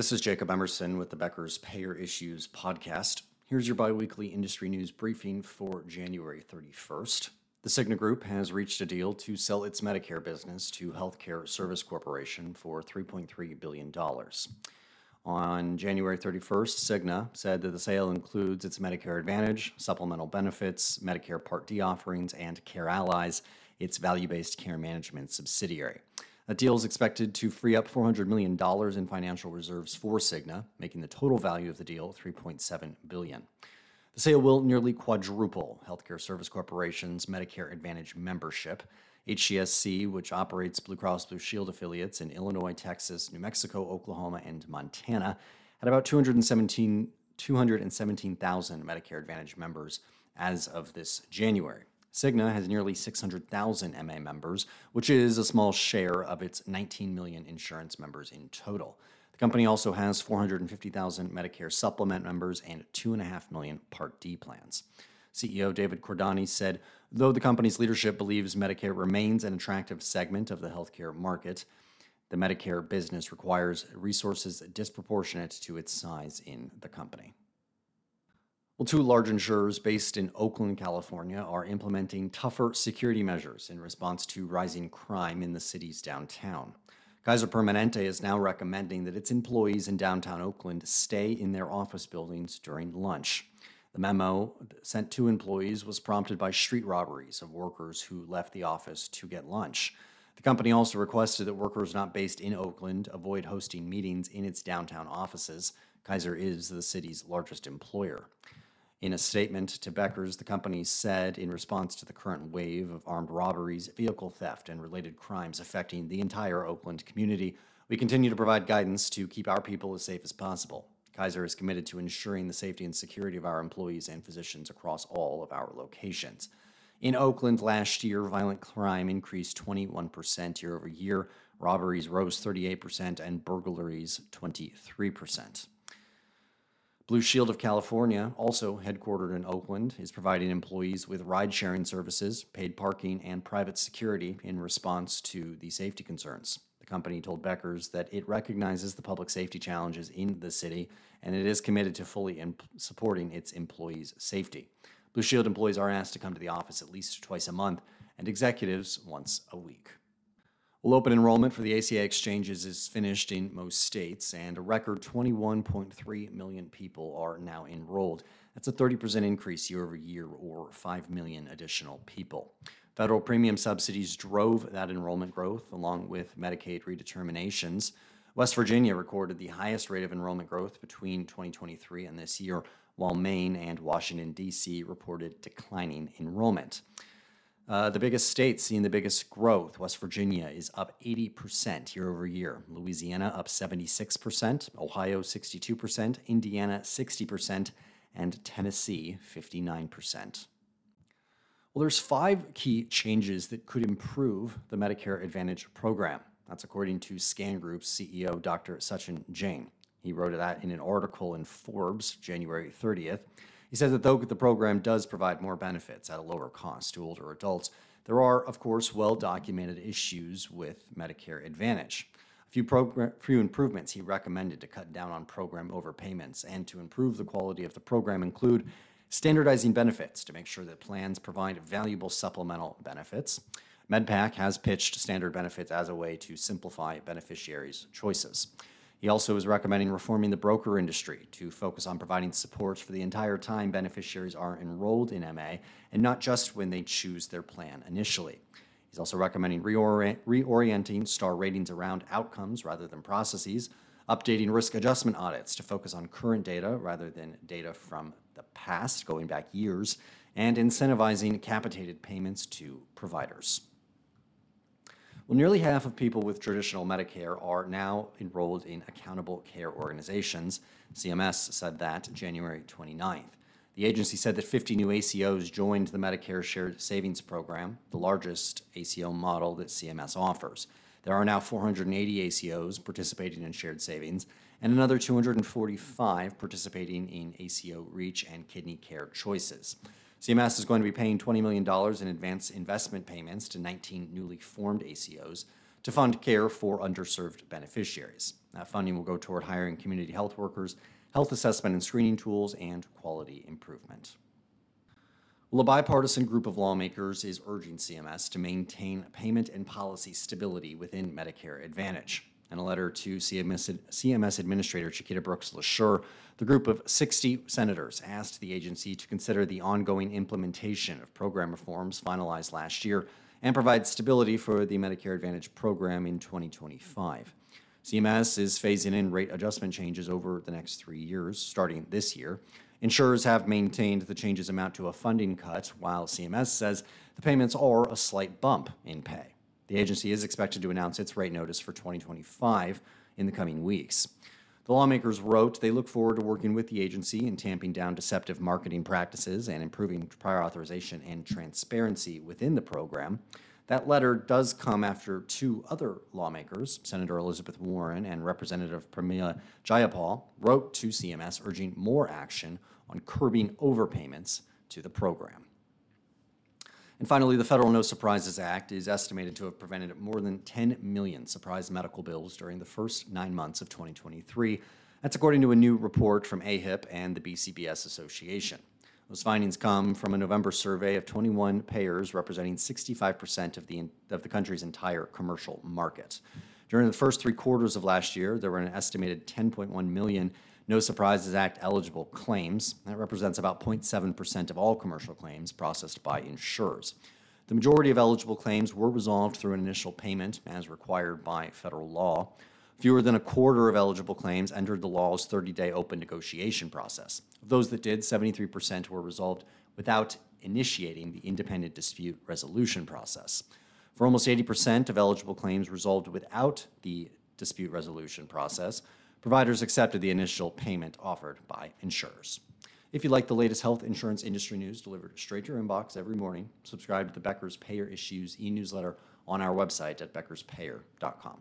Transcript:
This is Jacob Emerson with the Becker's Payer Issues podcast. Here's your biweekly industry news briefing for January 31st. The Cigna Group has reached a deal to sell its Medicare business to Healthcare Service Corporation for $3.3 billion. On January 31st, Cigna said that the sale includes its Medicare Advantage, supplemental benefits, Medicare Part D offerings, and CareAllies, its value based care management subsidiary. A deal is expected to free up $400 million in financial reserves for Cigna, making the total value of the deal 3.7 billion. The sale will nearly quadruple Healthcare Service Corporation's Medicare Advantage membership. HCSC, which operates Blue Cross Blue Shield affiliates in Illinois, Texas, New Mexico, Oklahoma, and Montana, had about 217 217,000 Medicare Advantage members as of this January. Cigna has nearly 600,000 MA members, which is a small share of its 19 million insurance members in total. The company also has 450,000 Medicare supplement members and 2.5 million Part D plans. CEO David Cordani said, though the company's leadership believes Medicare remains an attractive segment of the healthcare market, the Medicare business requires resources disproportionate to its size in the company. Well, two large insurers based in Oakland, California, are implementing tougher security measures in response to rising crime in the city's downtown. Kaiser Permanente is now recommending that its employees in downtown Oakland stay in their office buildings during lunch. The memo sent to employees was prompted by street robberies of workers who left the office to get lunch. The company also requested that workers not based in Oakland avoid hosting meetings in its downtown offices. Kaiser is the city's largest employer. In a statement to Becker's, the company said in response to the current wave of armed robberies, vehicle theft, and related crimes affecting the entire Oakland community, we continue to provide guidance to keep our people as safe as possible. Kaiser is committed to ensuring the safety and security of our employees and physicians across all of our locations. In Oakland last year, violent crime increased 21% year over year, robberies rose 38%, and burglaries 23%. Blue Shield of California, also headquartered in Oakland, is providing employees with ride sharing services, paid parking, and private security in response to the safety concerns The company told Becker's that it recognizes the public safety challenges in the city and it is committed to fully imp- supporting its employees' safety. Blue Shield employees are asked to come to the office at least twice a month and executives once a week. Well, open enrollment for the ACA exchanges is finished in most states, and a record 21.3 million people are now enrolled. That's a 30% increase year over year, or 5 million additional people. Federal premium subsidies drove that enrollment growth, along with Medicaid redeterminations. West Virginia recorded the highest rate of enrollment growth between 2023 and this year, while Maine and Washington, D.C. reported declining enrollment. Uh, the biggest states seeing the biggest growth, West Virginia is up 80% year over year, Louisiana up 76%, Ohio 62%, Indiana 60%, and Tennessee 59%. Well, there's five key changes that could improve the Medicare Advantage program. That's according to Scan Group's CEO, Dr. Sachin Jain. He wrote that in an article in Forbes, January 30th. He says that though the program does provide more benefits at a lower cost to older adults, there are, of course, well documented issues with Medicare Advantage. A few, few improvements he recommended to cut down on program overpayments and to improve the quality of the program include standardizing benefits to make sure that plans provide valuable supplemental benefits. MedPAC has pitched standard benefits as a way to simplify beneficiaries' choices. He also is recommending reforming the broker industry to focus on providing support for the entire time beneficiaries are enrolled in MA and not just when they choose their plan initially. He's also recommending reorient, reorienting star ratings around outcomes rather than processes, updating risk adjustment audits to focus on current data rather than data from the past, going back years, and incentivizing capitated payments to providers. Well, nearly half of people with traditional Medicare are now enrolled in accountable care organizations. CMS said that January 29th. The agency said that 50 new ACOs joined the Medicare Shared Savings Program, the largest ACO model that CMS offers. There are now 480 ACOs participating in shared savings and another 245 participating in ACO Reach and Kidney Care Choices. CMS is going to be paying $20 million in advance investment payments to 19 newly formed ACOs to fund care for underserved beneficiaries. That funding will go toward hiring community health workers, health assessment and screening tools, and quality improvement. Well, a bipartisan group of lawmakers is urging CMS to maintain payment and policy stability within Medicare Advantage. In a letter to CMS, CMS Administrator Chiquita Brooks LaSure, the group of 60 senators asked the agency to consider the ongoing implementation of program reforms finalized last year and provide stability for the Medicare Advantage program in 2025. CMS is phasing in rate adjustment changes over the next three years, starting this year. Insurers have maintained the changes amount to a funding cut, while CMS says the payments are a slight bump in pay. The agency is expected to announce its rate notice for 2025 in the coming weeks. The lawmakers wrote they look forward to working with the agency in tamping down deceptive marketing practices and improving prior authorization and transparency within the program. That letter does come after two other lawmakers, Senator Elizabeth Warren and Representative Pramila Jayapal, wrote to CMS urging more action on curbing overpayments to the program. And finally, the Federal No Surprises Act is estimated to have prevented more than 10 million surprise medical bills during the first nine months of 2023. That's according to a new report from AHIP and the BCBS Association. Those findings come from a November survey of 21 payers representing 65% of the, of the country's entire commercial market. During the first three quarters of last year, there were an estimated 10.1 million no Surprises Act eligible claims. That represents about 0.7% of all commercial claims processed by insurers. The majority of eligible claims were resolved through an initial payment as required by federal law. Fewer than a quarter of eligible claims entered the law's 30 day open negotiation process. Of those that did, 73% were resolved without initiating the independent dispute resolution process. For almost 80% of eligible claims resolved without the dispute resolution process, providers accepted the initial payment offered by insurers. If you like the latest health insurance industry news delivered straight to your inbox every morning, subscribe to the Becker's Payer Issues e newsletter on our website at beckerspayer.com.